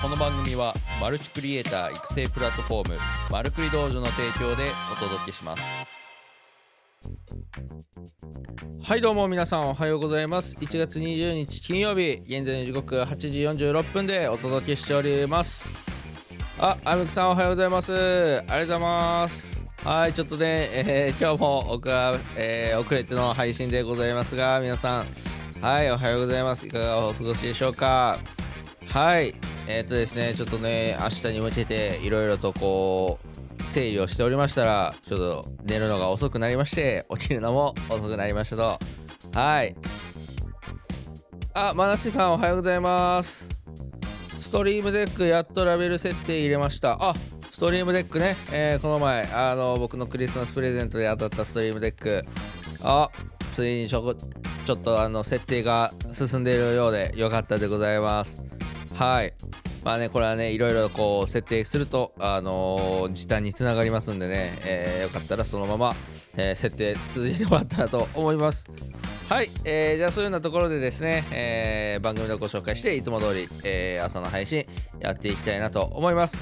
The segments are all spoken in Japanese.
この番組はマルチクリエイター育成プラットフォームマルクリ道場の提供でお届けします。はいどうも皆さんおはようございます。1月20日金曜日現在の時刻8時46分でお届けしております。ああみくさんおはようございます。ありがとうございます。はいちょっとね、えー、今日も遅,、えー、遅れての配信でございますが皆さん。はいおはようございます。いかがお過ごしでしょうか？はい。えー、っとですねちょっとね明日に向けていろいろとこう整理をしておりましたらちょっと寝るのが遅くなりまして起きるのも遅くなりましたと。はい。あマナシさんおはようございます。ストリームデックやっとラベル設定入れました。あストリームデックね、えー、この前あの僕のクリスマスプレゼントで当たったストリームデック。あついにちょちょっとあの設定が進んでいるようでよかったでございます。はい。まあねこれはねいろいろこう設定するとあのー、時短につながりますんでね、えー、よかったらそのまま、えー、設定続いてもらったらと思います。はい、えー、じゃあそういうようなところでですね、えー、番組のご紹介していつも通り、えー、朝の配信やっていきたいなと思います。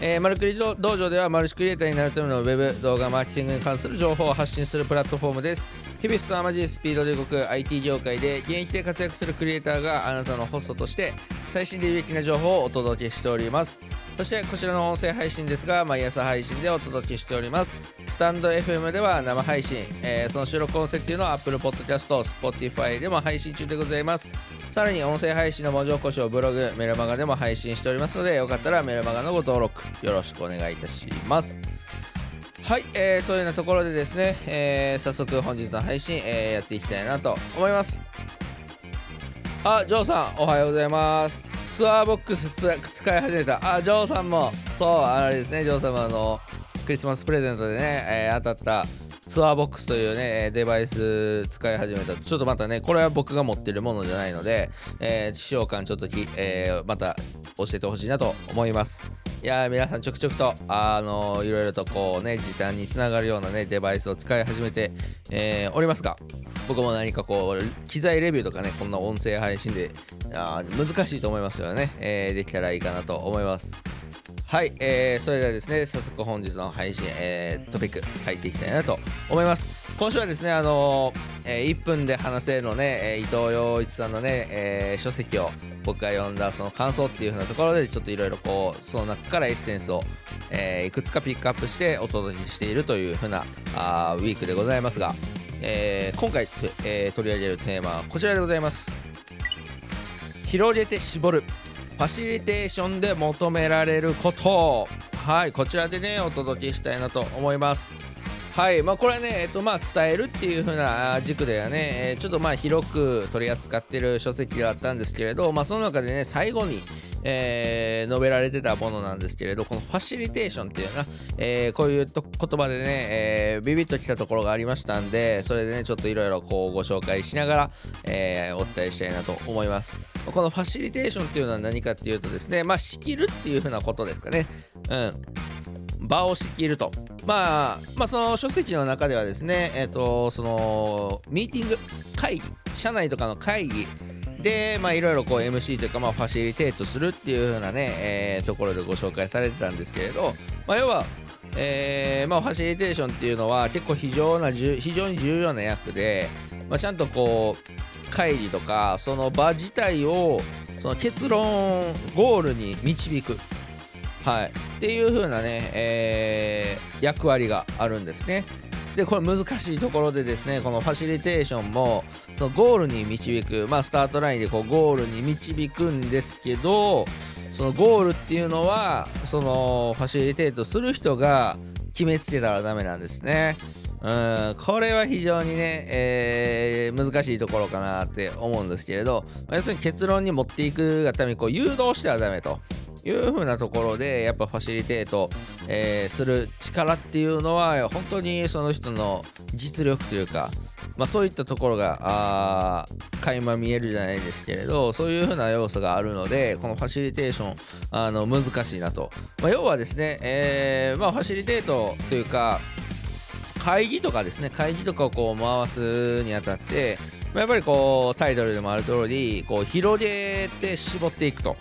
えー、マルクリ道場ではマルチクリエイターになるためのウェブ動画マーケティングに関する情報を発信するプラットフォームです。日々凄まじいスピードで動く IT 業界で現役で活躍するクリエイターがあなたのホストとして最新で有益な情報をお届けしております。そしてこちらの音声配信ですが毎朝配信でお届けしております。スタンド FM では生配信、えー、その収録音声っていうのは Apple Podcast、Spotify でも配信中でございます。さらに音声配信の文字起こしをブログ、メルマガでも配信しておりますのでよかったらメルマガのご登録よろしくお願いいたします。はい、えー、そういうようなところでですね、えー、早速本日の配信、えー、やっていきたいなと思います。あ、ジョーさんおはようございます。ツアーボックス使い始めた。あジョーさんもそうあれですね。ジョーさんもあのクリスマスプレゼントでね、えー、当たったツアーボックスというねデバイス使い始めた。ちょっとまたねこれは僕が持ってるものじゃないので、えー、使用感ちょっとき、えー、また教えてほしいなと思います。いや皆さんちょくちょくとあのいろいろとこうね時短につながるようなねデバイスを使い始めて、えー、おりますが僕も何かこう機材レビューとかねこんな音声配信であ難しいと思いますよね、えー、できたらいいかなと思います。はい、えー、それではですね早速本日の配信、えー、トピック入っていきたいなと思います。今週はですねあのー、えー、1分で話せのね、えー、伊藤洋一さんのね、えー、書籍を僕が読んだその感想っていう風なところでちょっといろいろこうその中からエッセンスを、えー、いくつかピックアップしてお届けしているという風なあウィークでございますがえー、今回、えー、取り上げるテーマはこちらでございます。広げて絞る。ファシリテーションで求められること。はいこちらでねお届けしたいなと思います。はいまあこれはねえっとまあ伝えるっていう風な軸ではね、えちょっとまあ広く取り扱ってる書籍があったんですけれどまあその中でね最後にえー、述べられてたものなんですけれどこのファシリテーションっていうな、えー、こういう言葉でね、え、ビビッときたところがありましたんでそれでねちょっといろいろこうご紹介しながら、えお伝えしたいなと思います。このファシリテーションっていうのは何かっていうとですねまあ仕切るっていうふうなことですかね。うん。場を仕切ると。まあ、まあ、その書籍の中ではですね、えっ、ー、と、その、ミーティング、会議、社内とかの会議で、まあ、いろいろこう MC というか、まあ、ファシリテートするっていう風なね、えー、ところでご紹介されてたんですけれど、まあ、要は、えー、まあ、ファシリテーションっていうのは結構非常な非常に重要な役で、まあ、ちゃんとこう会議とかその場自体をその結論ゴールに導く、はい、っていう風なね、えー、役割があるんですね。でこれ難しいところでですねこのファシリテーションもそのゴールに導くまあスタートラインでこうゴールに導くんですけどそのゴールっていうのはそのファシリテートする人が決めつけたらダメなんですね。うんこれは非常にね、えー、難しいところかなって思うんですけれど、まあ、要するに結論に持っていくがためにこう誘導してはダメと。いう風なところでやっぱファシリテート、えー、する力っていうのは本当にその人の実力というか、まあ、そういったところがあ垣間見えるじゃないですけれどそういう風な要素があるのでこのファシリテーションあの難しいなと、まあ、要はですね、えーまあ、ファシリテートというか会議とかですね会議とかをこう回すにあたってやっぱりこうタイトルでもある通りこう広げて絞っていくと。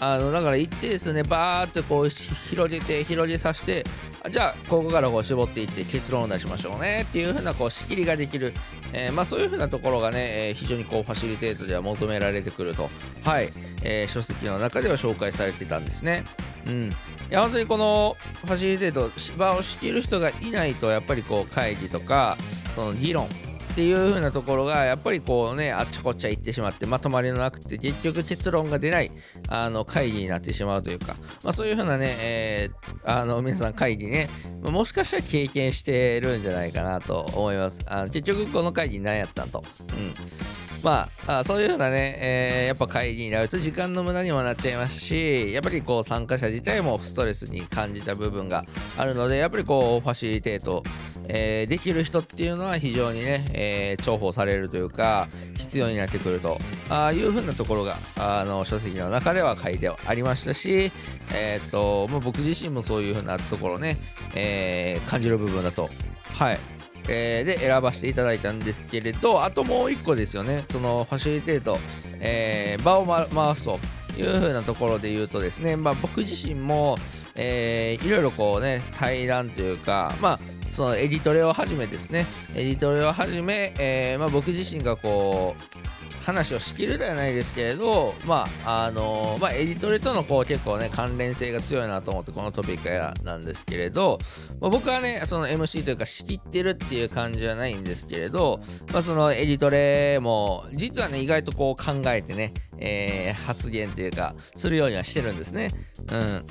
あのだから一定数ねバーってこう広げて広げさせてじゃあここからこう絞っていって結論を出しましょうねっていう風なこう仕切りができる、えー、まあ、そういう風なところがね、えー、非常にこうファシリテートでは求められてくると。はい、えー、書籍の中では紹介されてたんですね。うん。いや本当にこのファシリテート場を仕切る人がいないとやっぱりこう会議とかその議論っていう風なところがやっぱりこうねあっちゃこっちゃ行ってしまってまとまりのなくて結局結論が出ないあの会議になってしまうというか、まあ、そういう風なね、えー、あの皆さん会議ねもしかしたら経験してるんじゃないかなと思います。あの結局この会議何やったんと、うん。まあ、そういうふうなね、えー、やっぱ会議になると時間の無駄にもなっちゃいますし、やっぱりこう参加者自体もストレスに感じた部分があるので、やっぱりこうファシリテート、えー、できる人っていうのは非常にね、えー、重宝されるというか、必要になってくるとあいうふうなところが、あの書籍の中では書いてありましたし、えっ、と、まあ、僕自身もそういうふうなところね、え感じる部分だと、はい、えー、で選ばせていただいたんですけれどあともう1個ですよね。そのファシリテート、えー、場を、ま、回すという風なところで言うとですね、まあ、僕自身も、えー、いろいろこうね対談というかまあそのエディトレをはじめですねエディトレをはじめ、えーまあ、僕自身がこう話をしきるではないですけれど、まあ、あのまあ、エディトレとのこう結構ね、関連性が強いなと思って、このトピックやなんですけれど、まあ、僕はね、その MC というか仕切ってるっていう感じじゃないんですけれど、まあ、そのエディトレも、実はね、意外とこう考えてね、えー、発言というか、するようにはしてるんですね。うん。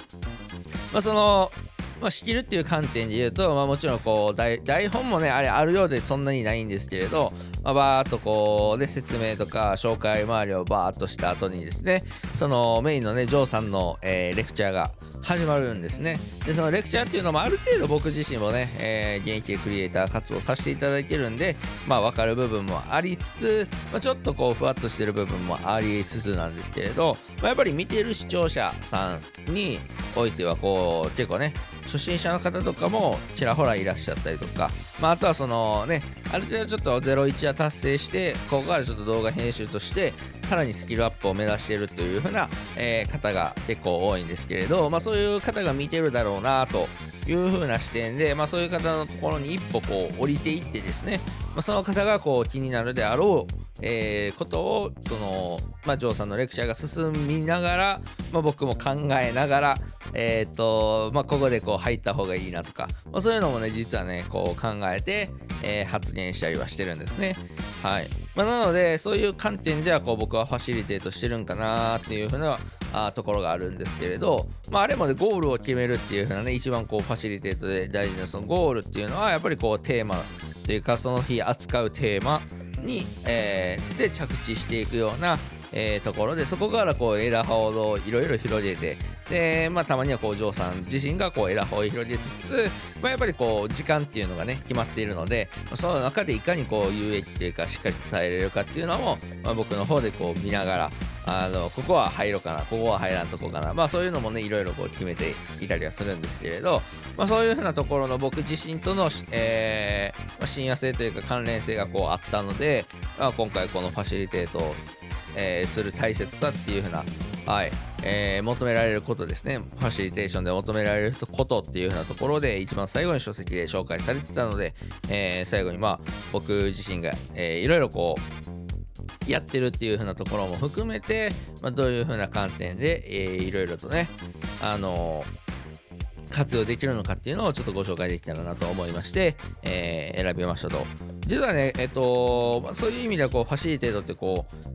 まあ、その、まあ、仕切るっていう観点で言うと、まあ、もちろんこう台本もねあれあるようでそんなにないんですけれど、まあ、バーっとこうで説明とか紹介周りをバーっとした後にですねそのメインのねジョーさんの、えー、レクチャーが始まるんですね。でそのレクチャーっていうのもある程度僕自身もね、えー、現役クリエイター活動させていただいてるんでまあ分かる部分もありつつ、まあ、ちょっとこうふわっとしてる部分もありつつなんですけれど、まあ、やっぱり見てる視聴者さんにおいてはこう結構ね初心者の方とかもちらほらいらっしゃったりとか、まあ、あとはそのねある程度ちょっと01は達成してここからちょっと動画編集としてさらにスキルアップを目指しているというふうな、えー、方が結構多いんですけれど、まあ、そういう方が見てるだろうなという風な視点で、まあ、そういう方のところに一歩こう降りていってですね、まあ、その方がこう気になるであろうえー、ことをその、まあ、ジョーさんのレクチャーが進みながら、まあ、僕も考えながら、えーとまあ、ここでこう入った方がいいなとか、まあ、そういうのもね実はねこう考えて、えー、発言したりはしてるんですね。はいまあ、なのでそういう観点ではこう僕はファシリテートしてるんかなっていうふうなあところがあるんですけれど、まあ、あれもねゴールを決めるっていうふうなね一番こうファシリテートで大事なそのゴールっていうのはやっぱりこうテーマっていうかその日扱うテーマに、えー、で着地していくような、えー、ところでそこからこう枝葉をいろいろ広げてで、まあ、たまにはこうジョーさん自身がこう枝葉を広げつつ、まあ、やっぱりこう時間っていうのがね決まっているのでその中でいかにこう有益というかしっかり伝えられるかっていうのも、まあ、僕の方でこう見ながらあのここは入ろうかなここは入らんとこかなまあそういうのもねいろいろこう決めていたりはするんですけれど、まあ、そういうふうなところの僕自身との、えー、親和性というか関連性がこうあったので、まあ、今回このファシリテートを、えー、する大切さっていうふうなはいえー、求められることですね。ファシリテーションで求められることっていう風なところで一番最後に書籍で紹介されてたので、えー、最後にまあ僕自身が、えー、いろいろこうやってるっていう風なところも含めて、まあ、どういう風な観点で、えー、いろいろとね、あのー、活用できるのかっていうのをちょっとご紹介できたらなと思いまして、えー、選びましたと。実はね、えっ、と、そういう意味ではこうファシリテートってこう、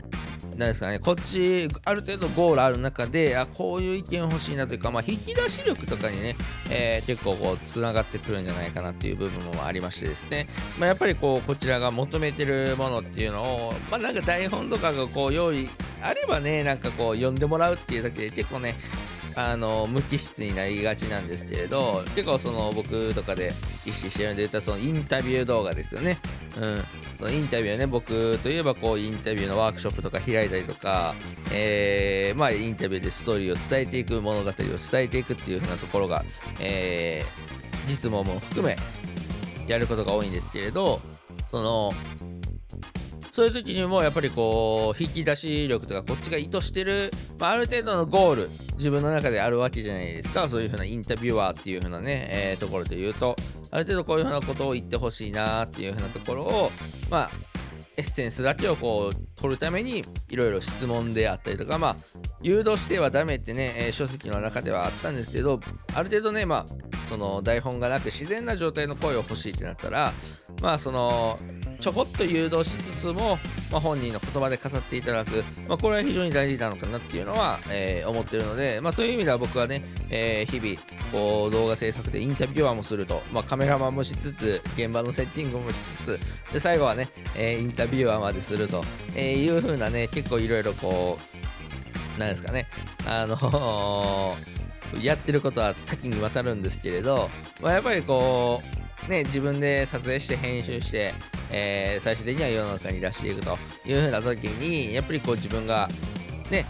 なんですかね、こっち、ある程度ゴールある中で、あこういう意見欲しいなというか、まあ、引き出し力とかにね、えー、結構こう、つながってくるんじゃないかなっていう部分もありましてですね、まあ、やっぱりこう、こちらが求めてるものっていうのを、まあ、なんか台本とかがこう、用意あればね、なんかこう、読んでもらうっていうだけで結構ね、あの無機質になりがちなんですけれど結構その僕とかで意識してるんで言ったらそのインタビュー動画ですよね、うん、インタビューね、僕といえばこうインタビューのワークショップとか開いたりとか、えー、まあインタビューでストーリーを伝えていく物語を伝えていくっていう風なところが、えー、実務も含めやることが多いんですけれど、その、そういう時にもやっぱりこう引き出し力とかこっちが意図してる、まあ、ある程度のゴール自分の中であるわけじゃないですか。そういうふうなインタビュアーっていうふうなね、えー、ところで言うと。ある程度こういうふうなことを言ってほしいなっていうふうなところをまあエッセンスだけをこう取るためにいろいろ質問であったりとかまあ誘導してはダメってね、えー、書籍の中ではあったんですけどある程度ねまあその台本がなく自然な状態の声を欲しいってなったらまあそのちょこっと誘導しつつも、まあ、本人の言葉で語っていただく、まあ、これは非常に大事なのかなっていうのは、えー、思ってるので、まあ、そういう意味では僕はね、えー、日々こう動画制作でインタビュアーもすると、まあ、カメラマンもしつつ現場のセッティングもしつつで最後はね、えー、インタビュアーまですると、えいう風なね結構いろいろこうなんですかねあのやってることは多岐にわたるんですけれど、まあ、やっぱりこうね自分で撮影して編集してえー、最終的には世の中に出していくというふうな時にやっぱりこう自分がね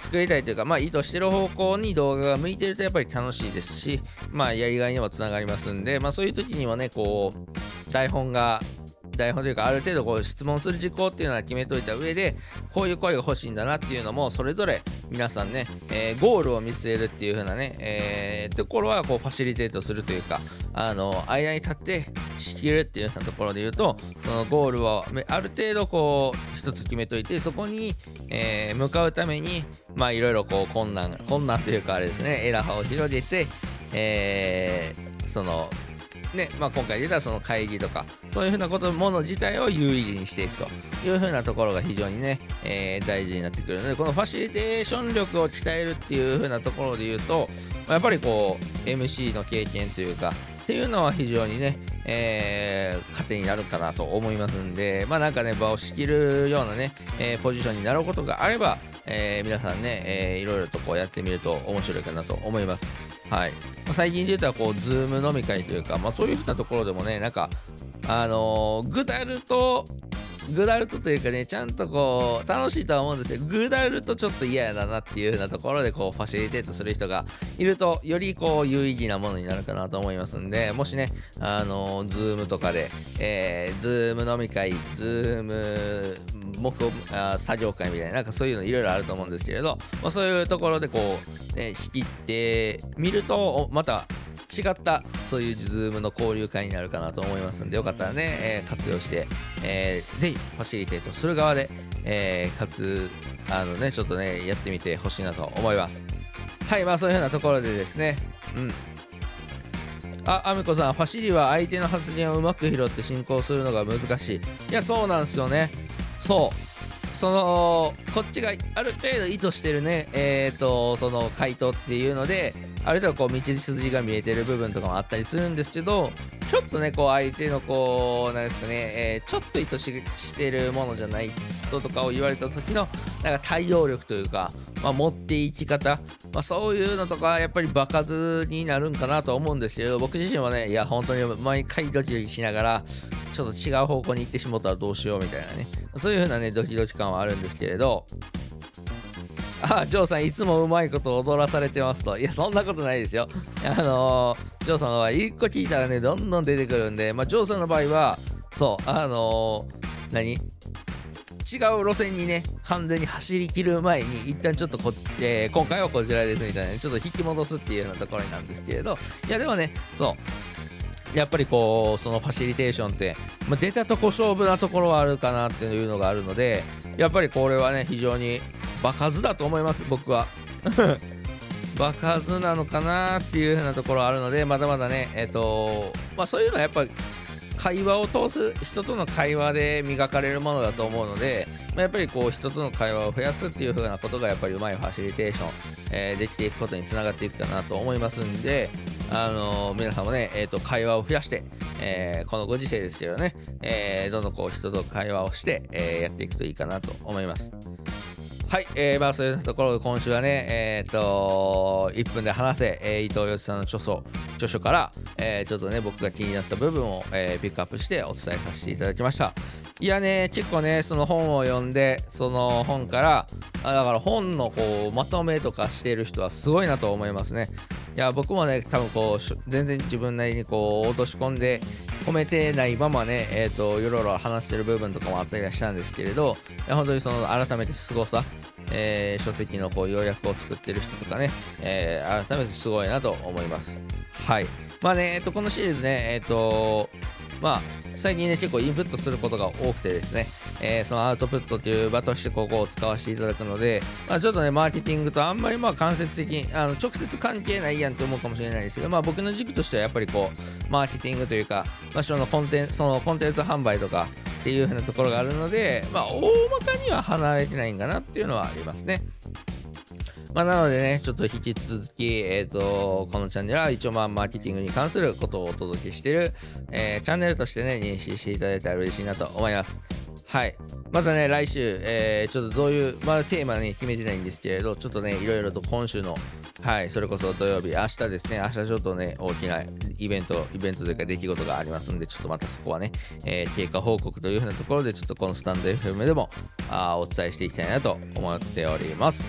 作りたいというか、まあ、意図してる方向に動画が向いてるとやっぱり楽しいですし、まあ、やりがいにもつながりますんで、まあ、そういう時にはね、こう、台本が台本というかある程度こう質問する事項っていうのは決めといた上でこういう声が欲しいんだなっていうのもそれぞれ皆さんね、えー、ゴールを見据えるっていう風なね、えー、ところはこうファシリテートするというかあの間に立って仕切るっていうようなところで言うとそのゴールをある程度こう一つ決めといてそこに、えー、向かうためにまあいろいろこう困難困難というかあれですねエラーを広げて、えー、そのねまあ、今回出たその会議とかそういうふうなこともの自体を有意義にしていくというふうなところが非常にね、えー、大事になってくるのでこのファシリテーション力を鍛えるっていうふうなところで言うと、まあ、やっぱりこう MC の経験というかっていうのは非常にね、えー、糧になるかなと思いますんで、まあなんかね、場を仕切るようなね、えー、ポジションになることがあれば、えー、皆さんね、えー、いろいろとこうやってみると面白いかなと思います。はい。最近で言ったら、こう、ズーム飲み会というか、まあそういうふうなところでもね、なんか、あのー、ぐだると、ぐだるとというかね、ちゃんとこう、楽しいとは思うんですけど、ぐだるとちょっと嫌だなっていう風なところで、こう、ファシリテートする人がいると、よりこう、有意義なものになるかなと思いますんで、もしね、あのー、ズームとかで、えー、ズーム飲み会、ズーム、目あ作業会みたいな、なんかそういうのいろいろあると思うんですけれど、まあ、そういうところでこう、ね、仕切ってみると、また、違ったそういう Zoom の交流会になるかなと思いますんでよかったらね、えー、活用して、えー、ぜひファシリテートする側で、えー、かつあのねちょっとねやってみてほしいなと思いますはいまあそういうふうなところでですねうんあ、アミコさん、ファシリは相手の発言をうまく拾って進行するのが難しい。いや、そうなんですよね。そう。その、こっちがある程度意図してるね、えっ、ー、と、その回答っていうので、ある程度こう道筋が見えてる部分とかもあったりするんですけどちょっとねこう相手のこうなんですかね、えー、ちょっと意図してるものじゃない人とかを言われた時のなんか対応力というか、まあ、持っていき方、まあ、そういうのとかやっぱり場数になるんかなと思うんですけど僕自身はねいや本当に毎回ドキドキしながらちょっと違う方向に行ってしまったらどうしようみたいなね。そういう風なねドキドキ感はあるんですけれど。あ、ジョーさん、いつもうまいこと踊らされてますと。いや、そんなことないですよ。あのー、ジョーさんは1個聞いたらね、どんどん出てくるんで、まあ、ジョーさんの場合は、そう、あのー、何？違う路線にね、完全に走りきる前に、一旦ちょっとこ、えー、今回はこちらですみたいな、ちょっと引き戻すっていうようなところなんですけれど、いや、でもね、そう、やっぱりこうそのファシリテーションって、まあ、出たとこ勝負なところはあるかなっていうのがあるのでやっぱりこれはね非常に場数だと思います僕は。場数なのかなっていう風なところあるのでまだまだねえっ、ー、とまあそういうのはやっぱ会話を通す人との会話で磨かれるものだと思うので、まあ、やっぱりこう人との会話を増やすっていう風なことがやっぱりうまいファシリテーション、えー、できていくことにつながっていくかなと思いますんで、あのー、皆さんもね、えーと、会話を増やして、えー、このご時世ですけどね、えどんどんこう人と会話をして、えやっていくといいかなと思います。はい、えー、まあそういうところで今週はね、えっ、ー、と、1分で話せ、えー、伊藤洋一さんの著書、著書から、えー、ちょっとね、僕が気になった部分を、えー、ピックアップしてお伝えさせていただきました。いやね、結構ね、その本を読んで、その本から、あだから本のこうまとめとかしてる人はすごいなと思いますね。いや、僕もね、多分こう、全然自分なりにこう、落とし込んで、褒めてないままね、えっ、ー、と、いろいろ話してる部分とかもあったりはしたんですけれど、本当にその改めて凄さ、えー、書籍のこう要約を作ってる人とかね、えー、改めてすごいなと思います。はい。まあね、えっと、このシリーズね、えっと、まあ、最近ね、結構インプットすることが多くてですね、えー、そのアウトプットという場としてここを使わせていただくので、まあ、ちょっとね、マーケティングとあんまりまあ間接的に、あの直接関係ないやんって思うかもしれないですけど、まあ、僕の軸としてはやっぱりこう、マーケティングというか、まあ、そのコンテンツ、そのコンテンツ販売とかっていう風なところがあるので、まあ、大まかには離れてないんかなっていうのはありますね。まあ、なのでね、ちょっと引き続き、えっ、ー、と、このチャンネルは一応まあ、マーケティングに関することをお届けしてる、えー、チャンネルとしてね、認識していただいたら嬉しいなと思います。はい。またね、来週、えー、ちょっとどういう、まだテーマね、決めてないんですけれど、ちょっとね、いろいろと今週の、はい、それこそ土曜日、明日ですね、明日ちょっとね、大きなイベント、イベントというか出来事がありますんで、ちょっとまたそこはね、えー、経過報告というふうなところで、ちょっとこのスタンド FM でもあお伝えしていきたいなと思っております。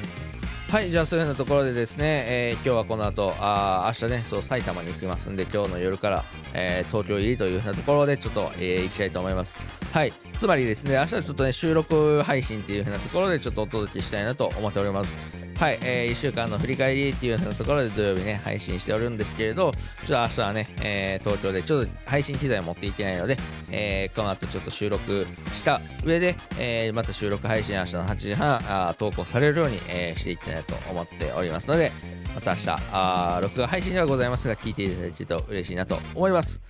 はいじゃあそういうようなところでですね、えー、今日はこの後あ明日ねそう埼玉に行きますんで今日の夜から、えー、東京入りというふうなところでちょっと、えー、行きたいと思います。はいつまりですね明日はちょっとね収録配信っていうふうなところでちょっとお届けしたいなと思っております。はい、えー、1週間の振り返りっていうようなところで土曜日ね、配信しておるんですけれど、ちょっと明日はね、えー、東京でちょっと配信機材を持っていけないので、えー、この後ちょっと収録した上で、えー、また収録配信明日の8時半あ投稿されるように、えー、していきたいと思っておりますので、また明日、あ録画配信ではございますが、聞いていただけると嬉しいなと思います。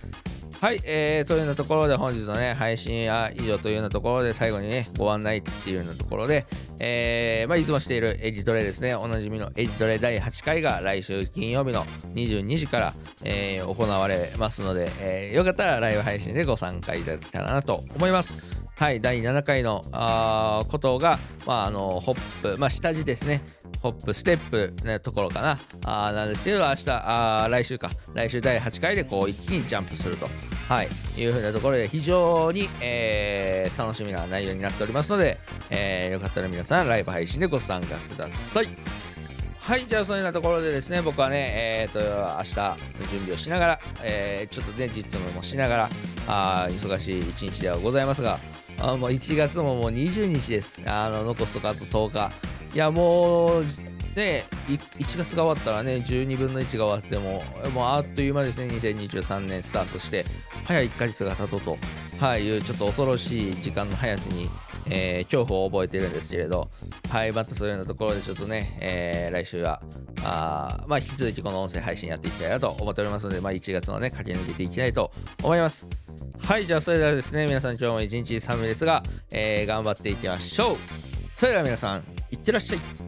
はい、えー、そういうようなところで本日のね、配信は以上というようなところで最後にね、ご案内っていうようなところで、えー、まあ、いつもしているエディトレですね、おなじみのエディトレ第8回が来週金曜日の22時から、えー、行われますので、えー、よかったらライブ配信でご参加いただけたらなと思います。はい、第7回のあことが、まあ、あのホップ、まあ、下地ですね、ホップ、ステップのところかな、あなんですけど、明日あ、来週か、来週第8回でこう一気にジャンプすると、はい、いうふうなところで、非常に、えー、楽しみな内容になっておりますので、えー、よかったら皆さん、ライブ配信でご参加ください。はい、じゃあそういうようなところでですね、僕はね、えっ、ー、と、明日の準備をしながら、えー、ちょっとね、実務もしながら、あ忙しい一日ではございますが、あもう1月ももう20日です。あの残すとかあと10日。いやもうね1月が終わったらね12分の1が終わってももうあっという間ですね2023年スタートして早い1ヶ月が経とうと、はい、いうちょっと恐ろしい時間の速さに、えー、恐怖を覚えてるんですけれどはいまたそういうようなところでちょっとね、えー、来週はあまあ引き続きこの音声配信やっていきたいなと思っておりますので、まあ、1月のね駆け抜けていきたいと思います。はい、じゃあそれではですね、皆さん今日も一日寒いですが、えー、頑張っていきましょう。それでは皆さん、いってらっしゃい。